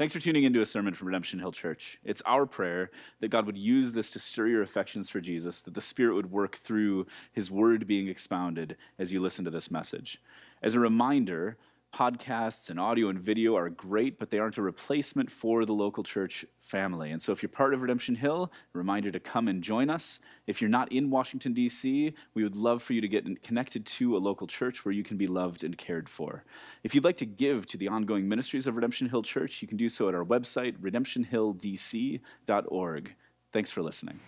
Thanks for tuning into a sermon from Redemption Hill Church. It's our prayer that God would use this to stir your affections for Jesus, that the Spirit would work through His word being expounded as you listen to this message. As a reminder, podcasts and audio and video are great, but they aren't a replacement for the local church family. And so if you're part of Redemption Hill, reminder to come and join us. If you're not in Washington, D.C., we would love for you to get connected to a local church where you can be loved and cared for. If you'd like to give to the ongoing ministries of Redemption Hill Church, you can do so at our website, redemptionhilldc.org. Thanks for listening.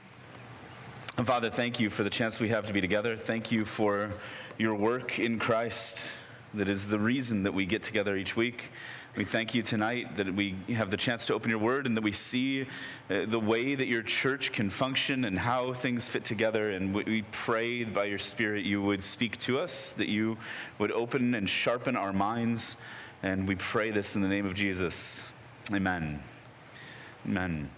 And Father, thank you for the chance we have to be together. Thank you for your work in Christ that is the reason that we get together each week. We thank you tonight that we have the chance to open your word and that we see uh, the way that your church can function and how things fit together. And we pray by your Spirit you would speak to us, that you would open and sharpen our minds. And we pray this in the name of Jesus. Amen. Amen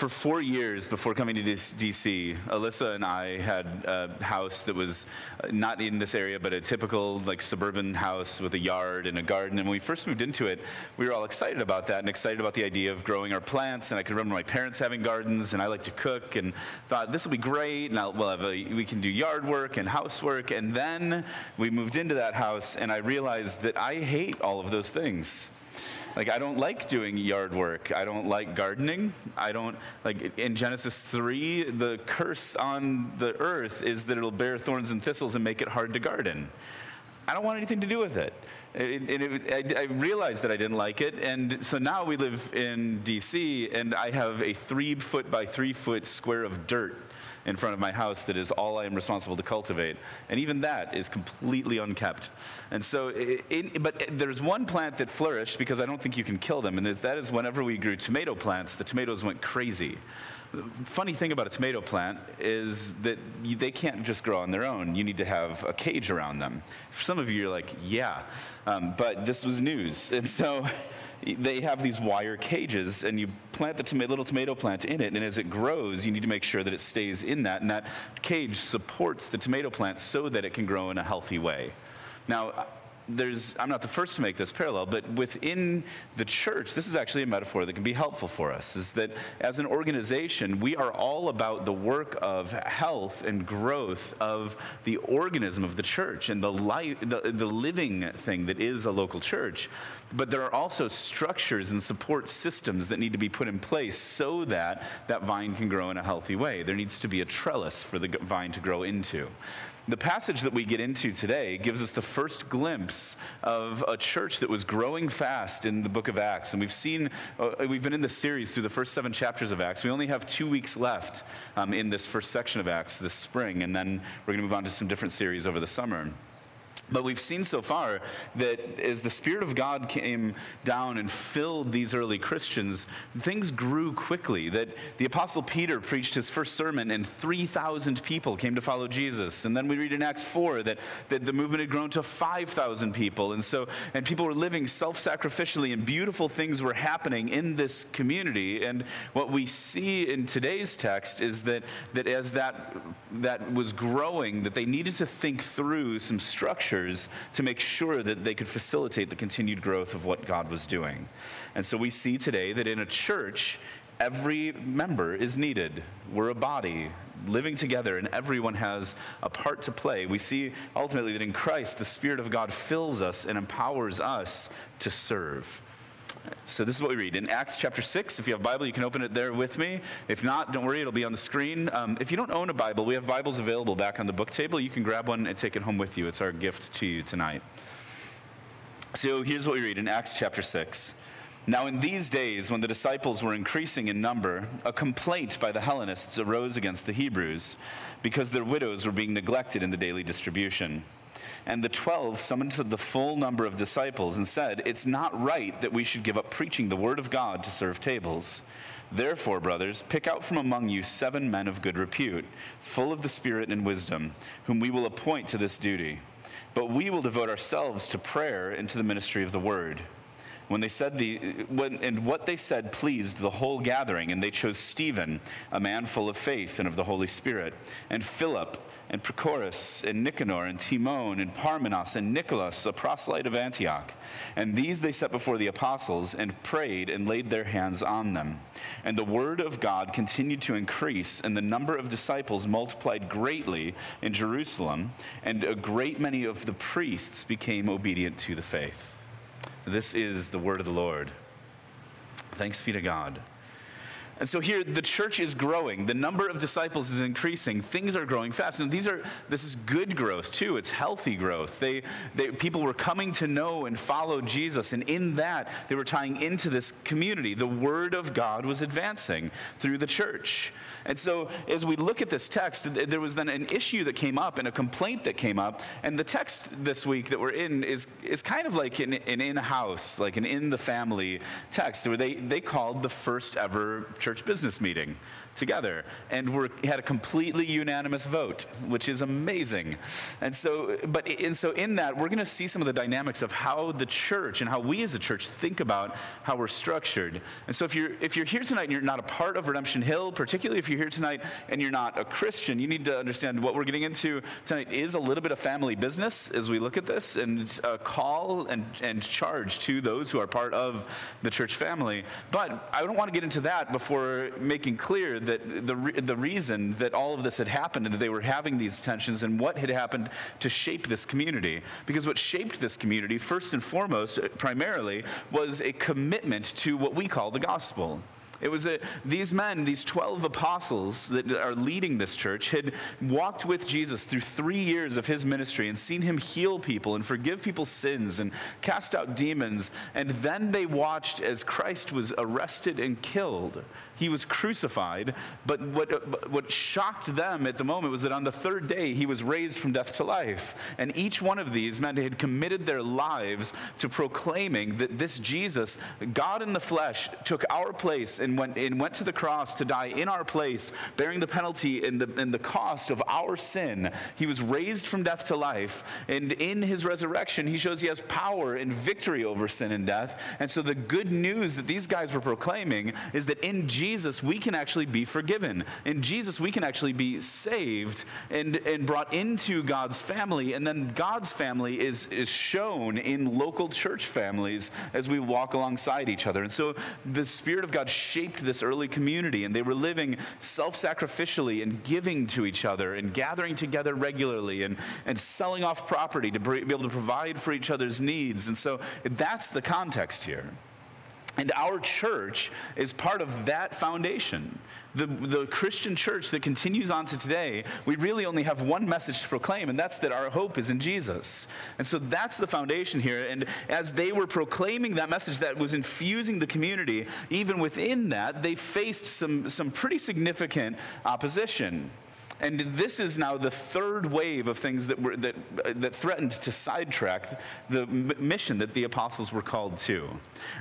for four years before coming to DC, Alyssa and I had a house that was uh, not in this area, but a typical like suburban house with a yard and a garden. And when we first moved into it, we were all excited about that and excited about the idea of growing our plants. And I could remember my parents having gardens, and I like to cook, and thought this will be great. And I'll, we'll have a, we can do yard work and housework. And then we moved into that house, and I realized that I hate all of those things. Like, I don't like doing yard work. I don't like gardening. I don't, like, in Genesis 3, the curse on the earth is that it'll bear thorns and thistles and make it hard to garden. I don't want anything to do with it. And it, I, I, realized that I didn't like it. And so now we live in DC, and I have a three foot by three foot square of dirt in front of my house that is all I am responsible to cultivate. And even that is completely unkept. And so, but there's one plant that flourished because I don't think you can kill them, and that is whenever we grew tomato plants, the tomatoes went crazy. Funny thing about a tomato plant is that they can't just grow on their own. You need to have a cage around them. For some of you, you're like, yeah, um, but this was news. And so they have these wire cages, and you plant the little tomato plant in it, and as it grows, you need to make sure that it stays in that, and that cage supports the tomato plant so that it can grow in a healthy way. Now, there's, I'm not the first to make this parallel, but within the church, this is actually a metaphor that can be helpful for us. Is that as an organization, we are all about the work of health and growth of the organism of the church and the, the, the living thing that is a local church. But there are also structures and support systems that need to be put in place so that that vine can grow in a healthy way. There needs to be a trellis for the vine to grow into. The passage that we get into today gives us the first glimpse of a church that was growing fast in the book of Acts. And we've seen, uh, we've been in this series through the first seven chapters of Acts. We only have two weeks left um, in this first section of Acts this spring, and then we're going to move on to some different series over the summer. But we've seen so far that as the Spirit of God came down and filled these early Christians, things grew quickly. That the Apostle Peter preached his first sermon, and 3,000 people came to follow Jesus. And then we read in Acts 4 that, that the movement had grown to 5,000 people. And so, and people were living self sacrificially, and beautiful things were happening in this community. And what we see in today's text is that, that as that, that was growing, that they needed to think through some structure to make sure that they could facilitate the continued growth of what God was doing. And so we see today that in a church, every member is needed. We're a body living together, and everyone has a part to play. We see ultimately that in Christ, the Spirit of God fills us and empowers us to serve. So this is what we read in Acts chapter 6. If you have a Bible, you can open it there with me. If not, don't worry, it'll be on the screen. Um, if you don't own a Bible, we have Bibles available back on the book table. You can grab one and take it home with you. It's our gift to you tonight. So here's what we read in Acts chapter 6. Now, in these days, when the disciples were increasing in number, a complaint by the Hellenists arose against the Hebrews because their widows were being neglected in the daily distribution. And the twelve summoned the full number of disciples and said, It's not right that we should give up preaching the word of God to serve tables. Therefore, brothers, pick out from among you seven men of good repute, full of the Spirit and wisdom, whom we will appoint to this duty. But we will devote ourselves to prayer and to the ministry of the word. When they said the, when, and what they said pleased the whole gathering, and they chose Stephen, a man full of faith and of the Holy Spirit, and Philip, and Prochorus, and Nicanor, and Timon, and Parmenas, and Nicholas, a proselyte of Antioch. And these they set before the apostles, and prayed, and laid their hands on them. And the word of God continued to increase, and the number of disciples multiplied greatly in Jerusalem, and a great many of the priests became obedient to the faith. This is the word of the Lord. Thanks be to God. And so here the church is growing. The number of disciples is increasing. Things are growing fast. And these are this is good growth too. It's healthy growth. They, they people were coming to know and follow Jesus. And in that, they were tying into this community. The word of God was advancing through the church. And so, as we look at this text, there was then an issue that came up and a complaint that came up. And the text this week that we're in is, is kind of like an, an in house, like an in the family text, where they, they called the first ever church business meeting together. And we had a completely unanimous vote which is amazing. And so but and so in that we're going to see some of the dynamics of how the church and how we as a church think about how we're structured. And so if you're if you're here tonight and you're not a part of redemption hill particularly if you're here tonight and you're not a christian you need to understand what we're getting into tonight is a little bit of family business as we look at this and a call and, and charge to those who are part of the church family. But i don't want to get into that before making clear that the, re- the reason that all of this had happened and that they were having these tensions and what had happened to shape this community. Because what shaped this community, first and foremost, uh, primarily, was a commitment to what we call the gospel. It was that these men, these 12 apostles that are leading this church, had walked with Jesus through three years of his ministry and seen him heal people and forgive people's sins and cast out demons. And then they watched as Christ was arrested and killed. He was crucified, but what, what shocked them at the moment was that on the third day he was raised from death to life. And each one of these men had committed their lives to proclaiming that this Jesus, God in the flesh, took our place and went, and went to the cross to die in our place, bearing the penalty and the, and the cost of our sin. He was raised from death to life, and in his resurrection, he shows he has power and victory over sin and death. And so the good news that these guys were proclaiming is that in Jesus, Jesus, we can actually be forgiven. In Jesus, we can actually be saved and, and brought into God's family. And then God's family is, is shown in local church families as we walk alongside each other. And so the Spirit of God shaped this early community, and they were living self sacrificially and giving to each other and gathering together regularly and, and selling off property to be able to provide for each other's needs. And so that's the context here. And our church is part of that foundation. The, the Christian church that continues on to today, we really only have one message to proclaim, and that's that our hope is in Jesus. And so that's the foundation here. And as they were proclaiming that message that was infusing the community, even within that, they faced some, some pretty significant opposition. And this is now the third wave of things that, were, that, uh, that threatened to sidetrack the mission that the apostles were called to.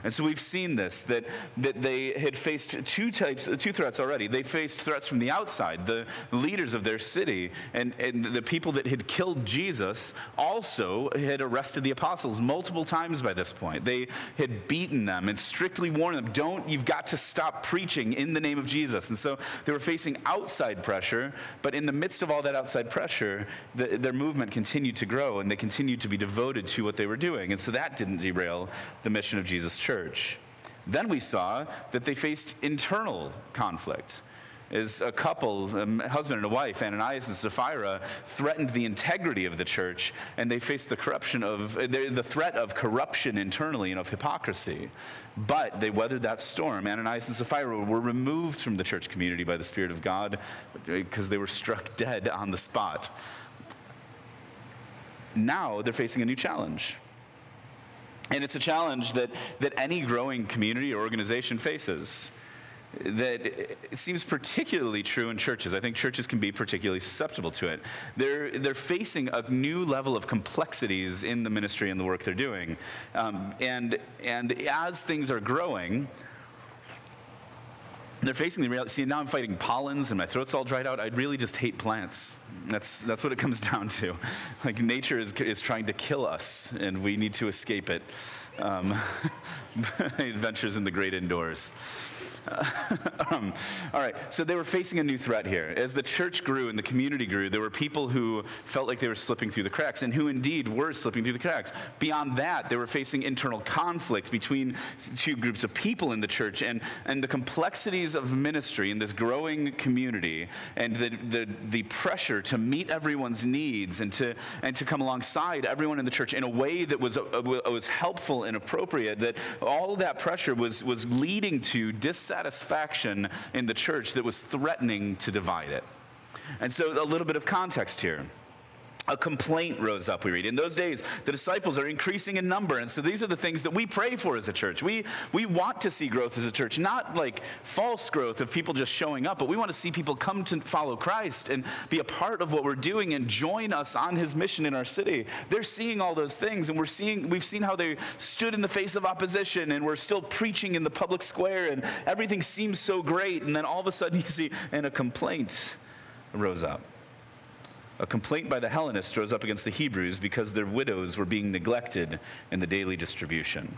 And so we've seen this, that, that they had faced two types, two threats already. They faced threats from the outside. The leaders of their city and, and the people that had killed Jesus also had arrested the apostles multiple times by this point. They had beaten them and strictly warned them, don't, you've got to stop preaching in the name of Jesus. And so they were facing outside pressure, but but in the midst of all that outside pressure, the, their movement continued to grow and they continued to be devoted to what they were doing. And so that didn't derail the mission of Jesus' church. Then we saw that they faced internal conflict is a couple, a husband and a wife, Ananias and Sapphira, threatened the integrity of the church, and they faced the corruption of uh, the threat of corruption internally and of hypocrisy. But they weathered that storm. Ananias and Sapphira were removed from the church community by the Spirit of God uh, because they were struck dead on the spot. Now they're facing a new challenge. And it's a challenge that, that any growing community or organization faces that seems particularly true in churches. I think churches can be particularly susceptible to it. They're, they're facing a new level of complexities in the ministry and the work they're doing. Um, and, and as things are growing, they're facing the reality. See, now I'm fighting pollens and my throat's all dried out. I really just hate plants. That's, that's what it comes down to. Like nature is, is trying to kill us and we need to escape it. um, adventures in the great indoors. Um, all right, so they were facing a new threat here. As the church grew and the community grew, there were people who felt like they were slipping through the cracks and who indeed were slipping through the cracks. Beyond that, they were facing internal conflict between two groups of people in the church and, and the complexities of ministry in this growing community and the, the, the pressure to meet everyone's needs and to, and to come alongside everyone in the church in a way that was, uh, was helpful and appropriate, that all of that pressure was, was leading to dissatisfaction dissatisfaction in the church that was threatening to divide it. And so, a little bit of context here a complaint rose up, we read. In those days, the disciples are increasing in number. And so these are the things that we pray for as a church. We, we want to see growth as a church, not like false growth of people just showing up, but we want to see people come to follow Christ and be a part of what we're doing and join us on his mission in our city. They're seeing all those things, and we're seeing, we've seen how they stood in the face of opposition, and we're still preaching in the public square, and everything seems so great. And then all of a sudden, you see, and a complaint rose up. A complaint by the Hellenists rose up against the Hebrews because their widows were being neglected in the daily distribution.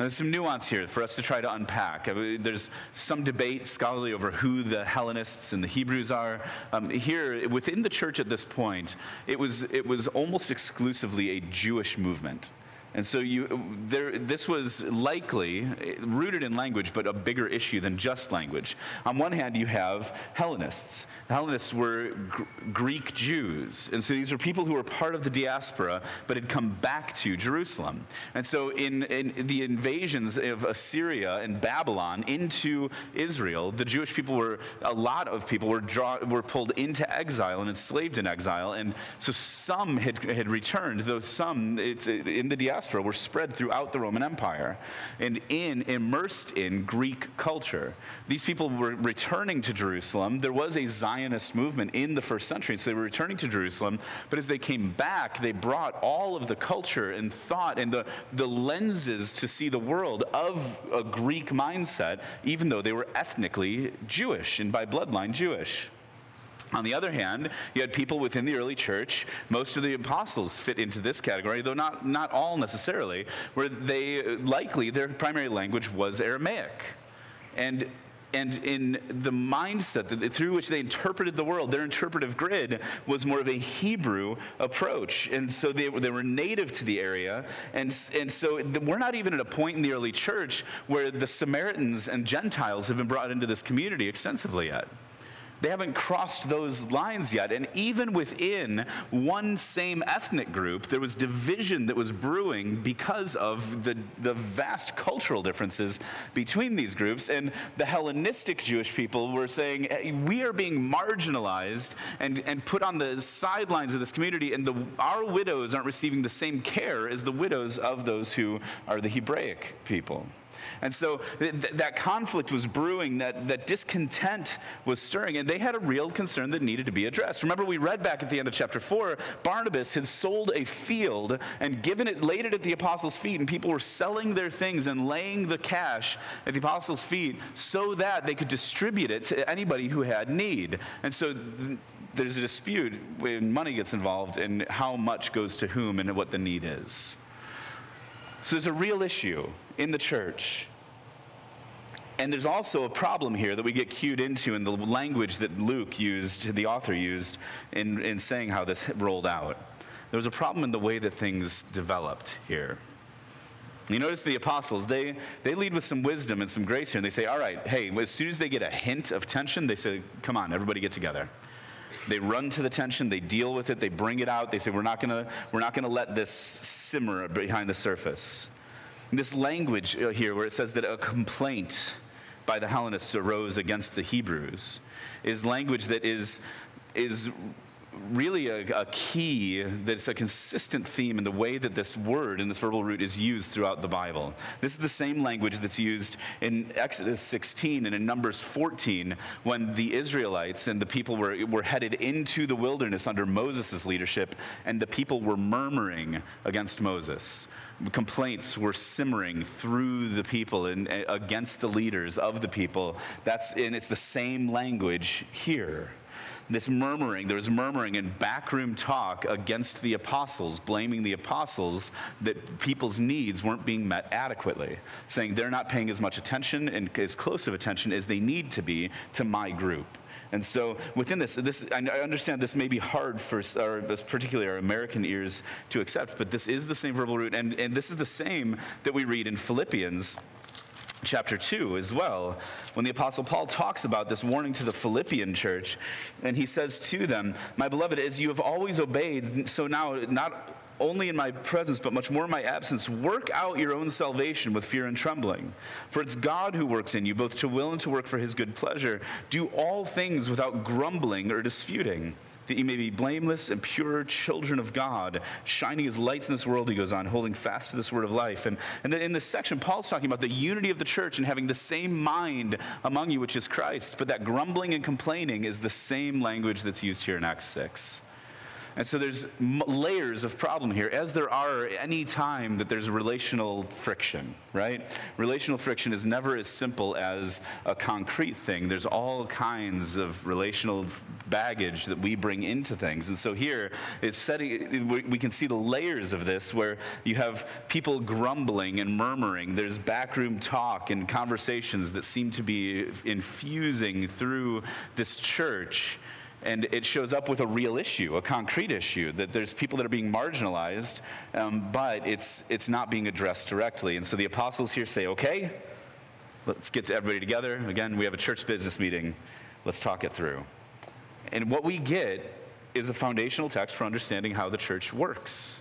Now, there's some nuance here for us to try to unpack. There's some debate scholarly over who the Hellenists and the Hebrews are. Um, here, within the church at this point, it was, it was almost exclusively a Jewish movement. And so you, there, this was likely rooted in language, but a bigger issue than just language. On one hand, you have Hellenists. The Hellenists were G- Greek Jews. And so these were people who were part of the diaspora, but had come back to Jerusalem. And so in, in the invasions of Assyria and Babylon into Israel, the Jewish people were, a lot of people were, draw, were pulled into exile and enslaved in exile. And so some had, had returned, though some in the diaspora diaspora were spread throughout the Roman Empire and in immersed in Greek culture. These people were returning to Jerusalem. There was a Zionist movement in the first century, so they were returning to Jerusalem. But as they came back, they brought all of the culture and thought and the, the lenses to see the world of a Greek mindset, even though they were ethnically Jewish and by bloodline Jewish. On the other hand, you had people within the early church, most of the apostles fit into this category, though not, not all necessarily, where they likely, their primary language was Aramaic. And and in the mindset that, through which they interpreted the world, their interpretive grid was more of a Hebrew approach. And so they, they were native to the area. And, and so we're not even at a point in the early church where the Samaritans and Gentiles have been brought into this community extensively yet. They haven't crossed those lines yet. And even within one same ethnic group, there was division that was brewing because of the, the vast cultural differences between these groups. And the Hellenistic Jewish people were saying, hey, we are being marginalized and, and put on the sidelines of this community, and the, our widows aren't receiving the same care as the widows of those who are the Hebraic people. And so th- that conflict was brewing, that, that discontent was stirring, and they had a real concern that needed to be addressed. Remember, we read back at the end of chapter 4 Barnabas had sold a field and given it, laid it at the apostles' feet, and people were selling their things and laying the cash at the apostles' feet so that they could distribute it to anybody who had need. And so th- there's a dispute when money gets involved and how much goes to whom and what the need is. So there's a real issue in the church. And there's also a problem here that we get cued into in the language that Luke used, the author used, in, in saying how this rolled out. There was a problem in the way that things developed here. You notice the apostles, they, they lead with some wisdom and some grace here, and they say, All right, hey, as soon as they get a hint of tension, they say, Come on, everybody get together. They run to the tension, they deal with it, they bring it out, they say, We're not gonna, we're not gonna let this simmer behind the surface. This language uh, here, where it says that a complaint by the Hellenists arose against the Hebrews, is language that is, is really a, a, key that's a consistent theme in the way that this word and this verbal root is used throughout the Bible. This is the same language that's used in Exodus 16 and in Numbers 14 when the Israelites and the people were, were headed into the wilderness under Moses' leadership and the people were murmuring against Moses complaints were simmering through the people and against the leaders of the people. That's, and it's the same language here. This murmuring, there was murmuring and backroom talk against the apostles, blaming the apostles that people's needs weren't being met adequately, saying they're not paying as much attention and as close of attention as they need to be to my group. And so within this, this I understand this may be hard for our, particularly our American ears to accept, but this is the same verbal root, and, and this is the same that we read in Philippians chapter 2 as well, when the Apostle Paul talks about this warning to the Philippian church, and he says to them, My beloved, as you have always obeyed, so now not only in my presence, but much more in my absence, work out your own salvation with fear and trembling. For it's God who works in you, both to will and to work for his good pleasure. Do all things without grumbling or disputing that you may be blameless and pure children of God, shining as lights in this world, he goes on, holding fast to this word of life. And, and in this section, Paul's talking about the unity of the church and having the same mind among you, which is Christ. But that grumbling and complaining is the same language that's used here in Acts 6. And so there's layers of problem here, as there are any time that there's relational friction, right? Relational friction is never as simple as a concrete thing. There's all kinds of relational baggage that we bring into things. And so here, it's setting, we can see the layers of this where you have people grumbling and murmuring. There's backroom talk and conversations that seem to be infusing through this church and it shows up with a real issue, a concrete issue, that there's people that are being marginalized, um, but it's, it's not being addressed directly. And so the apostles here say, okay, let's get everybody together. Again, we have a church business meeting. Let's talk it through. And what we get is a foundational text for understanding how the church works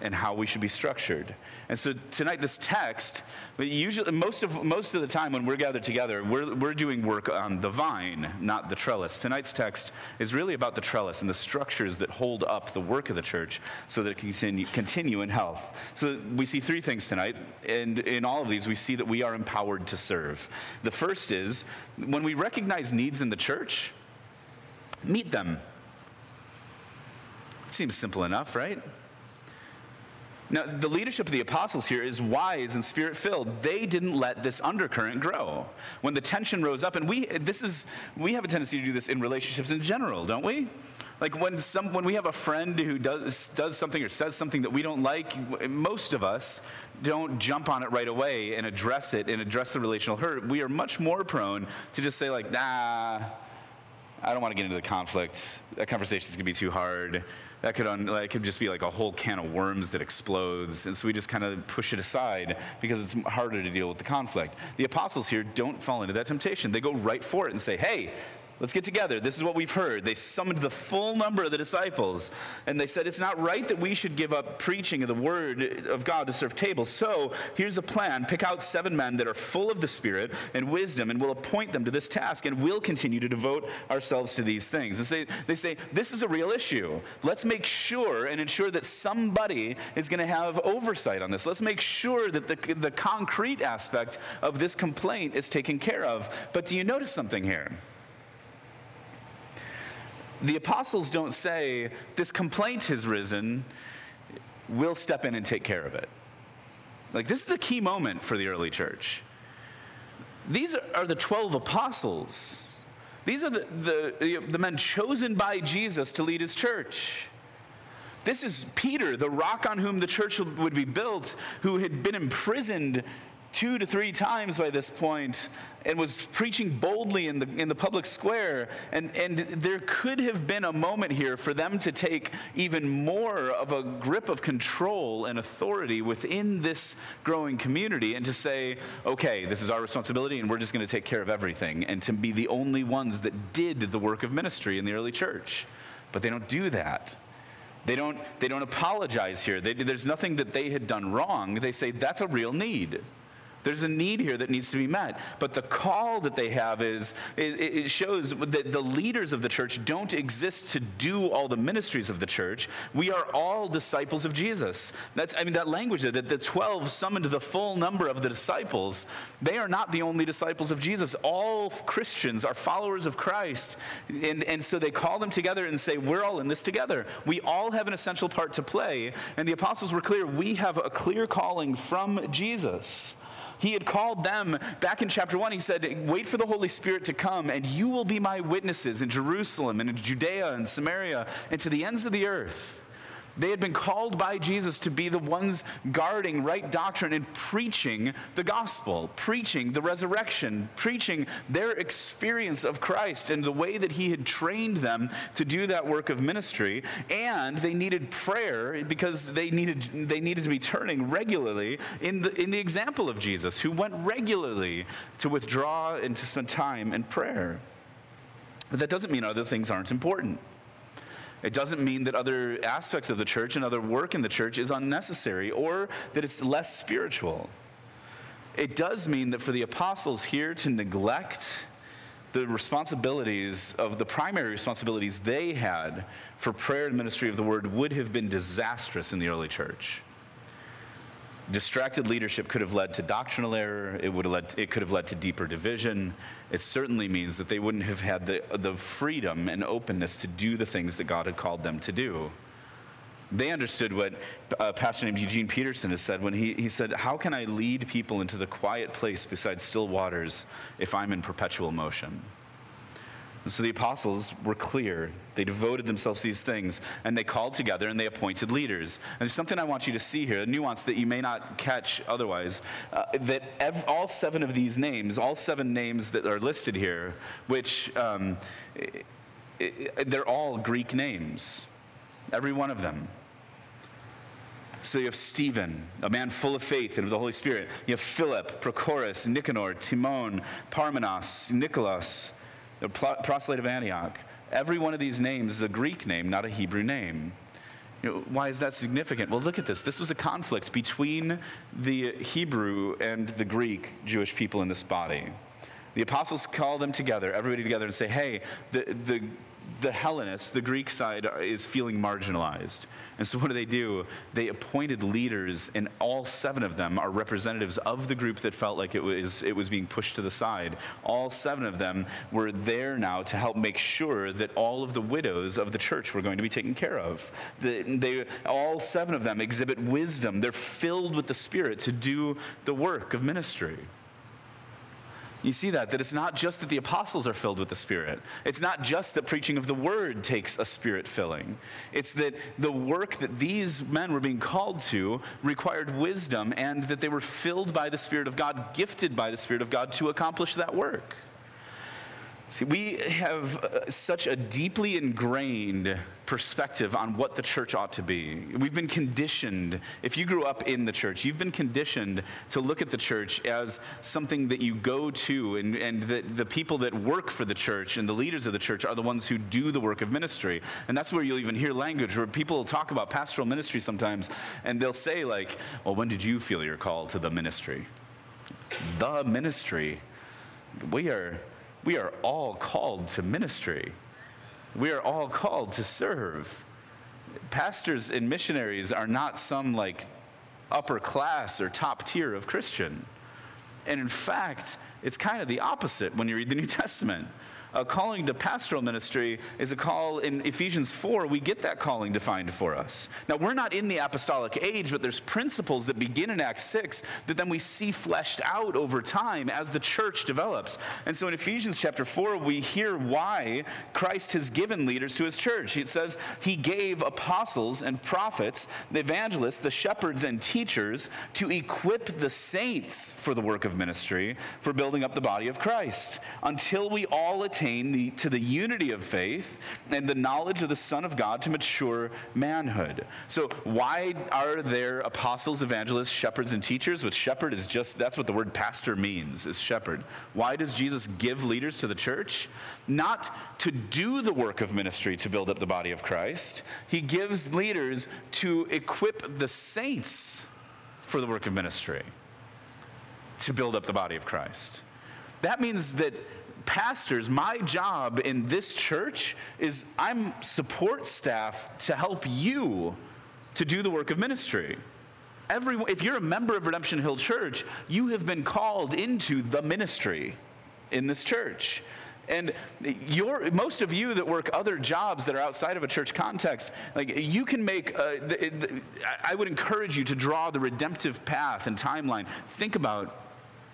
and how we should be structured. And so tonight, this text, usually most of most of the time when we're gathered together, we're, we're doing work on the vine, not the trellis. Tonight's text is really about the trellis and the structures that hold up the work of the church so that it can continue, continue in health. So we see three things tonight, and in all of these, we see that we are empowered to serve. The first is when we recognize needs in the church, meet them. It seems simple enough, right? Now, the leadership of the apostles here is wise and spirit filled. They didn't let this undercurrent grow. When the tension rose up, and we, this is, we have a tendency to do this in relationships in general, don't we? Like when, some, when we have a friend who does, does something or says something that we don't like, most of us don't jump on it right away and address it and address the relational hurt. We are much more prone to just say, like, nah, I don't want to get into the conflict. That conversation is going to be too hard that could, un, that could just be like a whole can of worms that explodes. And so we just kind of push it aside because it's harder to deal with the conflict. The apostles here don't fall into that temptation. They go right for it and say, hey, Let's get together. This is what we've heard. They summoned the full number of the disciples, and they said, It's not right that we should give up preaching of the word of God to serve tables. So here's a plan pick out seven men that are full of the Spirit and wisdom, and we'll appoint them to this task, and we'll continue to devote ourselves to these things. And say, they say, This is a real issue. Let's make sure and ensure that somebody is going to have oversight on this. Let's make sure that the, the concrete aspect of this complaint is taken care of. But do you notice something here? The apostles don't say, This complaint has risen, we'll step in and take care of it. Like, this is a key moment for the early church. These are the 12 apostles. These are the, the, the men chosen by Jesus to lead his church. This is Peter, the rock on whom the church would be built, who had been imprisoned two to three times by this point and was preaching boldly in the, in the public square. And, and there could have been a moment here for them to take even more of a grip of control and authority within this growing community and to say, okay, this is our responsibility and we're just going to take care of everything, and to be the only ones that did the work of ministry in the early church. But they don't do that. They don't, they don't apologize here. They, there's nothing that they had done wrong. They say that's a real need. There's a need here that needs to be met. But the call that they have is, it, shows that the leaders of the church don't exist to do all the ministries of the church. We are all disciples of Jesus. That's, I mean, that language that the 12 summoned the full number of the disciples, they are not the only disciples of Jesus. All Christians are followers of Christ. And, and so they call them together and say, We're all in this together. We all have an essential part to play. And the apostles were clear we have a clear calling from Jesus He had called them back in chapter 1. He said, Wait for the Holy Spirit to come, and you will be my witnesses in Jerusalem and in Judea and Samaria and to the ends of the earth. They had been called by Jesus to be the ones guarding right doctrine and preaching the gospel, preaching the resurrection, preaching their experience of Christ and the way that He had trained them to do that work of ministry. And they needed prayer because they needed, they needed to be turning regularly in the, in the example of Jesus, who went regularly to withdraw and to spend time in prayer. But that doesn't mean other things aren't important. It doesn't mean that other aspects of the church and other work in the church is unnecessary or that it's less spiritual. It does mean that for the apostles here to neglect the responsibilities of the primary responsibilities they had for prayer and ministry of the word would have been disastrous in the early church. Distracted leadership could have led to doctrinal error. It, would have led to, it could have led to deeper division. It certainly means that they wouldn't have had the, the freedom and openness to do the things that God had called them to do. They understood what a uh, pastor named Eugene Peterson has said when he, he said, How can I lead people into the quiet place beside still waters if I'm in perpetual motion? So the apostles were clear. They devoted themselves to these things, and they called together and they appointed leaders. And there's something I want you to see here, a nuance that you may not catch otherwise. Uh, that ev- all seven of these names, all seven names that are listed here, which um, it, it, they're all Greek names, every one of them. So you have Stephen, a man full of faith and of the Holy Spirit. You have Philip, Prochorus, Nicanor, Timon, Parmenas, Nicholas the proselyte of Antioch. Every one of these names is a Greek name, not a Hebrew name. You know, why is that significant? Well, look at this. This was a conflict between the Hebrew and the Greek Jewish people in this body. The apostles call them together, everybody together, and say, hey, the, the the Hellenists, the Greek side, is feeling marginalized. And so what do they do? They appointed leaders, and all seven of them are representatives of the group that felt like it was, it was being pushed to the side. All seven of them were there now to help make sure that all of the widows of the church were going to be taken care of. The, they, all seven of them exhibit wisdom. They're filled with the Spirit to do the work of ministry. You see that, that it's not just that the apostles are filled with the Spirit. It's not just that preaching of the word takes a spirit filling. It's that the work that these men were being called to required wisdom and that they were filled by the Spirit of God, gifted by the Spirit of God to accomplish that work. See, we have uh, such a deeply ingrained perspective on what the church ought to be. We've been conditioned, if you grew up in the church, you've been conditioned to look at the church as something that you go to, and, and that the people that work for the church and the leaders of the church are the ones who do the work of ministry. And that's where you'll even hear language where people talk about pastoral ministry sometimes, and they'll say, like, well, when did you feel your call to the ministry? The ministry. We are we are all called to ministry. We are all called to serve. Pastors and missionaries are not some like upper class or top tier of Christian. And in fact, it's kind of the opposite when you read the New Testament a calling to pastoral ministry is a call in Ephesians 4. We get that calling defined for us. Now, we're not in the apostolic age, but there's principles that begin in Acts 6 that then we see fleshed out over time as the church develops. And so in Ephesians chapter 4, we hear why Christ has given leaders to his church. It says he gave apostles and prophets, the evangelists, the shepherds, and teachers to equip the saints for the work of ministry, for building up the body of Christ, until we all attain attain the, to the unity of faith and the knowledge of the Son of God to mature manhood. So, why are there apostles, evangelists, shepherds, and teachers? Which shepherd is just, that's what the word pastor means, is shepherd. Why does Jesus give leaders to the church? Not to do the work of ministry to build up the body of Christ, he gives leaders to equip the saints for the work of ministry to build up the body of Christ. That means that pastors, my job in this church is I'm support staff to help you to do the work of ministry. Everyone, if you're a member of Redemption Hill Church, you have been called into the ministry in this church. And your, most of you that work other jobs that are outside of a church context, like you can make, uh, the, the, I would encourage you to draw the redemptive path and timeline. Think about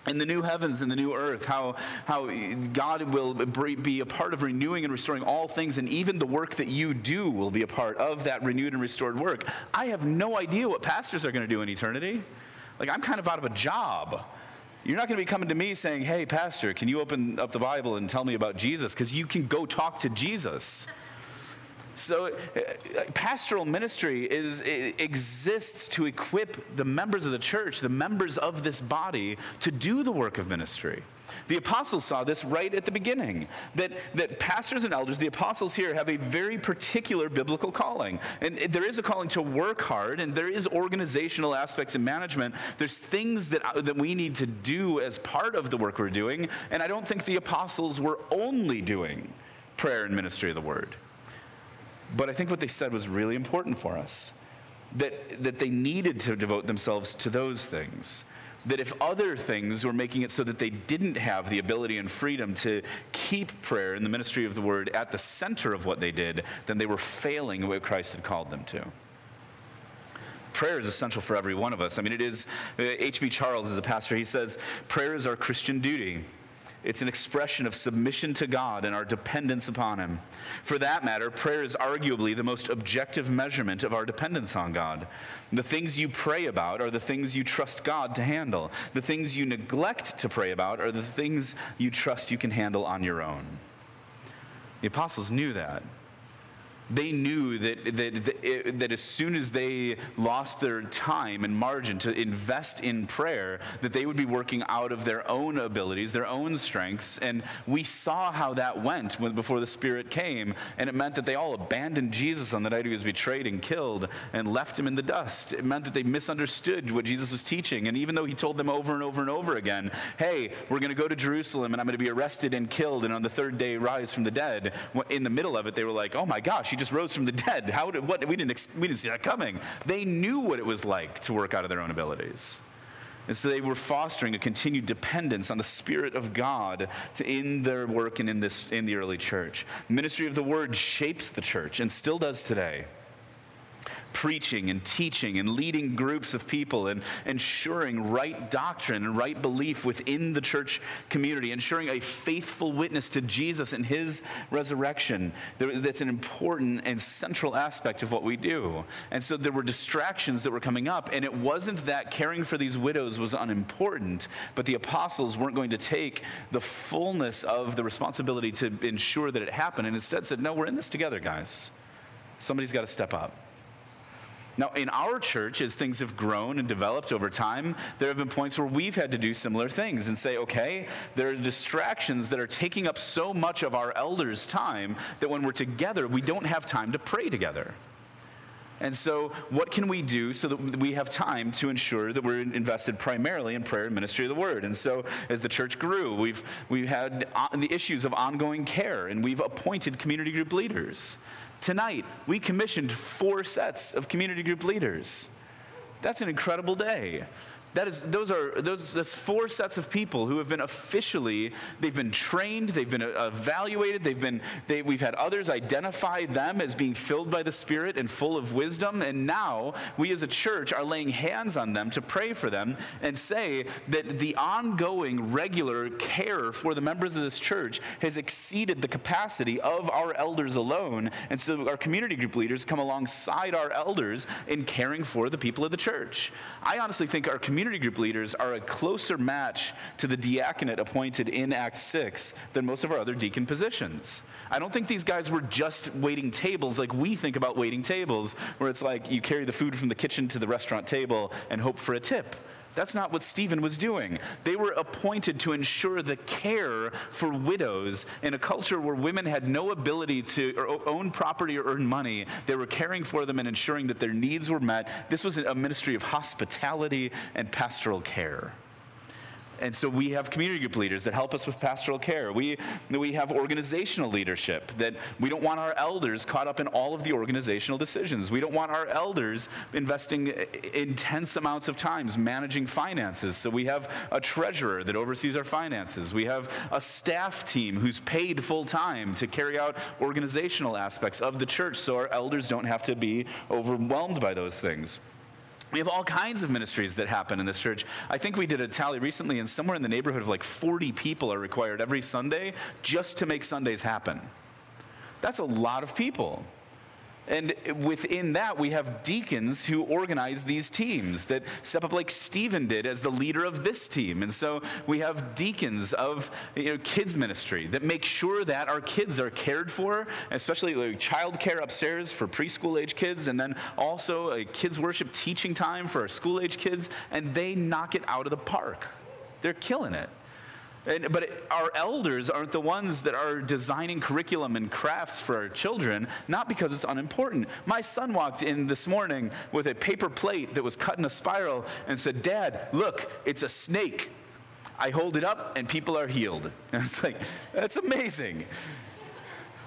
in the new heavens and the new earth, how, how God will be a part of renewing and restoring all things, and even the work that you do will be a part of that renewed and restored work. I have no idea what pastors are going to do in eternity. Like, I'm kind of out of a job. You're not going to be coming to me saying, Hey, Pastor, can you open up the Bible and tell me about Jesus? Because you can go talk to Jesus. So, uh, pastoral ministry is, exists to equip the members of the church, the members of this body, to do the work of ministry. The apostles saw this right at the beginning that, that pastors and elders, the apostles here, have a very particular biblical calling. And there is a calling to work hard, and there is organizational aspects in management. There's things that, uh, that we need to do as part of the work we're doing. And I don't think the apostles were only doing prayer and ministry of the word. But I think what they said was really important for us that, that they needed to devote themselves to those things. That if other things were making it so that they didn't have the ability and freedom to keep prayer and the ministry of the word at the center of what they did, then they were failing what Christ had called them to prayer is essential for every one of us. I mean, it is, H.B. Uh, Charles is a pastor, he says, prayer is our Christian duty. It's an expression of submission to God and our dependence upon Him. For that matter, prayer is arguably the most objective measurement of our dependence on God. The things you pray about are the things you trust God to handle. The things you neglect to pray about are the things you trust you can handle on your own. The apostles knew that. They knew that, that, that as soon as they lost their time and margin to invest in prayer, that they would be working out of their own abilities, their own strengths. And we saw how that went before the Spirit came. And it meant that they all abandoned Jesus on the night he was betrayed and killed and left him in the dust. It meant that they misunderstood what Jesus was teaching. And even though he told them over and over and over again, hey, we're going to go to Jerusalem and I'm going to be arrested and killed and on the third day rise from the dead, in the middle of it, they were like, oh my gosh, he just rose from the dead. How did, what, we, didn't, we didn't see that coming. They knew what it was like to work out of their own abilities. And so they were fostering a continued dependence on the Spirit of God to, in their work and in, this, in the early church. Ministry of the Word shapes the church and still does today preaching and teaching and leading groups of people and ensuring right doctrine and right belief within the church community, ensuring a faithful witness to Jesus and his resurrection. That's an important and central aspect of what we do. And so there were distractions that were coming up, and it wasn't that caring for these widows was unimportant, but the apostles weren't going to take the fullness of the responsibility to ensure that it happened, and instead said, No, we're in this together, guys. Somebody's got to step up. Now, in our church, as things have grown and developed over time, there have been points where we've had to do similar things and say, okay, there are distractions that are taking up so much of our elders' time that when we're together, we don't have time to pray together. And so, what can we do so that we have time to ensure that we're invested primarily in prayer and ministry of the word? And so, as the church grew, we've, we've had uh, the issues of ongoing care, and we've appointed community group leaders. Tonight, we commissioned four sets of community group leaders. That's an incredible day. That is, those are those. That's four sets of people who have been officially. They've been trained. They've been uh, evaluated. They've been. They, we've had others identify them as being filled by the Spirit and full of wisdom. And now we, as a church, are laying hands on them to pray for them and say that the ongoing, regular care for the members of this church has exceeded the capacity of our elders alone. And so our community group leaders come alongside our elders in caring for the people of the church. I honestly think our community community group leaders are a closer match to the diaconate appointed in Acts 6 than most of our other deacon positions. I don't think these guys were just waiting tables like we think about waiting tables, where it's like you carry the food from the kitchen to the restaurant table and hope for a tip. That's not what Stephen was doing. They were appointed to ensure the care for widows in a culture where women had no ability to own property or earn money. They were caring for them and ensuring that their needs were met. This was a ministry of hospitality and pastoral care. And so we have community group leaders that help us with pastoral care. We, we have organizational leadership that we don't want our elders caught up in all of the organizational decisions. We don't want our elders investing intense amounts of times managing finances. So we have a treasurer that oversees our finances. We have a staff team who's paid full time to carry out organizational aspects of the church so our elders don't have to be overwhelmed by those things. We have all kinds of ministries that happen in this church. I think we did a tally recently, and somewhere in the neighborhood of like 40 people are required every Sunday just to make Sundays happen. That's a lot of people. And within that, we have deacons who organize these teams that step up like Stephen did as the leader of this team. And so we have deacons of you know, kids ministry that make sure that our kids are cared for, especially like child care upstairs for preschool age kids, and then also a kids worship teaching time for our school age kids. And they knock it out of the park. They're killing it. And, but our elders aren't the ones that are designing curriculum and crafts for our children, not because it's unimportant. My son walked in this morning with a paper plate that was cut in a spiral and said, Dad, look, it's a snake. I hold it up and people are healed. And I was like, that's amazing.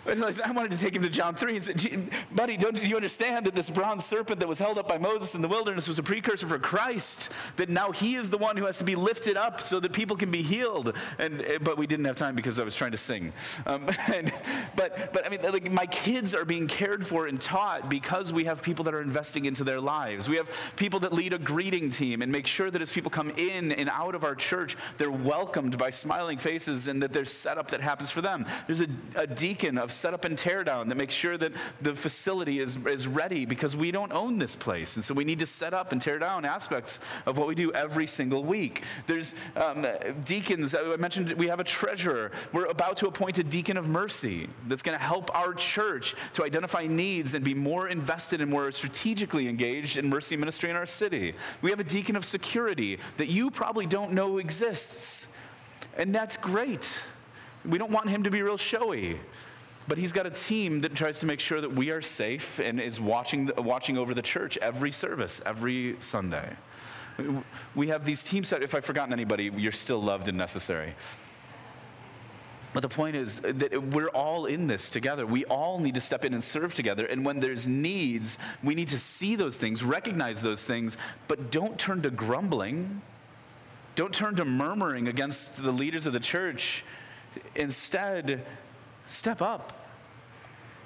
I wanted to take him to John 3 and say, buddy, don't you understand that this bronze serpent that was held up by Moses in the wilderness was a precursor for Christ? That now he is the one who has to be lifted up so that people can be healed. And, eh, but we didn't have time because I was trying to sing. Um, and, but, but I mean, like my kids are being cared for and taught because we have people that are investing into their lives. We have people that lead a greeting team and make sure that as people come in and out of our church, they're welcomed by smiling faces and that there's setup that happens for them. There's a, a deacon of set up and tear down that makes sure that the facility is, is ready because we don't own this place. And so we need to set up and tear down aspects of what we do every single week. There's um, deacons. I mentioned we have a treasurer. We're about to appoint a deacon of mercy that's going to help our church to identify needs and be more invested and more strategically engaged in mercy ministry in our city. We have a deacon of security that you probably don't know exists. And that's great. We don't want him to be real showy. But he's got a team that tries to make sure that we are safe and is watching, watching over the church every service, every Sunday. We have these teams that, if I've forgotten anybody, you're still loved and necessary. But the point is that we're all in this together. We all need to step in and serve together. And when there's needs, we need to see those things, recognize those things, but don't turn to grumbling. Don't turn to murmuring against the leaders of the church. Instead, step up.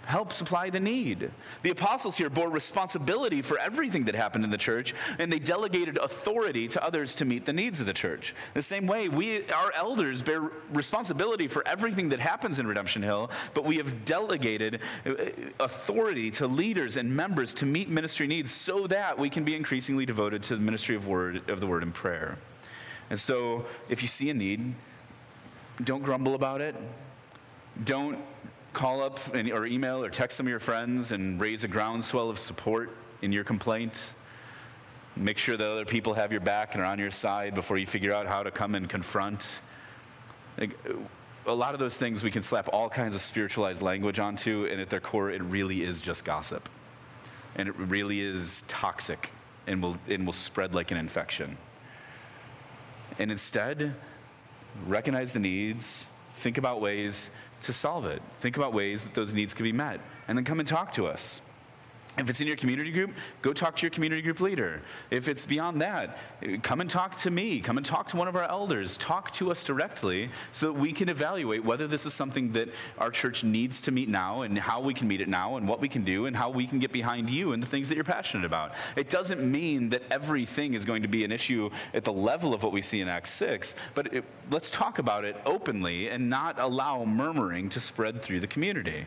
Help supply the need. The apostles here bore responsibility for everything that happened in the church, and they delegated authority to others to meet the needs of the church. The same way, we, our elders, bear responsibility for everything that happens in Redemption Hill, but we have delegated uh, authority to leaders and members to meet ministry needs so that we can be increasingly devoted to the ministry of, word, of the word and prayer. And so, if you see a need, don't grumble about it. Don't call up or email or text some of your friends and raise a groundswell of support in your complaint. Make sure that other people have your back and are on your side before you figure out how to come and confront. Like, a lot of those things we can slap all kinds of spiritualized language onto, and at their core, it really is just gossip. And it really is toxic and will, and will spread like an infection. And instead, recognize the needs, think about ways to solve it. Think about ways that those needs can be met, and then come and talk to us. If it's in your community group, go talk to your community group leader. If it's beyond that, come and talk to me. Come and talk to one of our elders. Talk to us directly so that we can evaluate whether this is something that our church needs to meet now and how we can meet it now and what we can do and how we can get behind you and the things that you're passionate about. It doesn't mean that everything is going to be an issue at the level of what we see in Acts 6, but it, let's talk about it openly and not allow murmuring to spread through the community.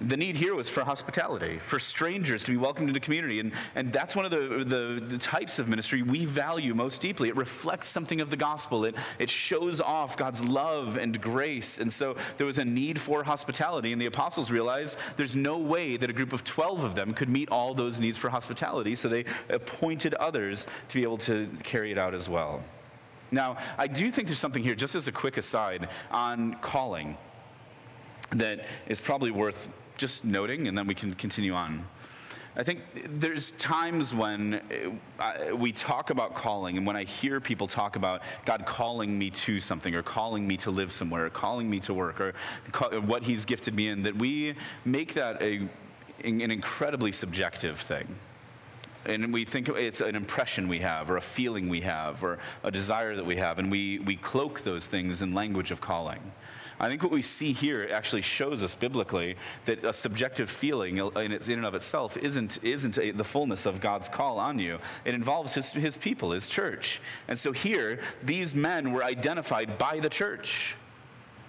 The need here was for hospitality, for strangers to be welcomed into community. And, and that's one of the, the, the, types of ministry we value most deeply. It reflects something of the gospel, it, it shows off God's love and grace. And so there was a need for hospitality. And the apostles realized there's no way that a group of 12 of them could meet all those needs for hospitality. So they appointed others to be able to carry it out as well. Now, I do think there's something here, just as a quick aside, on calling that is probably worth just noting, and then we can continue on. I think there's times when uh, we talk about calling, and when I hear people talk about God calling me to something, or calling me to live somewhere, or calling me to work, or what He's gifted me in, that we make that a, an incredibly subjective thing. And we think it's an impression we have, or a feeling we have, or a desire that we have, and we, we cloak those things in language of calling. I think what we see here actually shows us biblically that a subjective feeling in, and of itself isn't, isn't a, the fullness of God's call on you. It involves his, his people, his church. And so here, these men were identified by the church.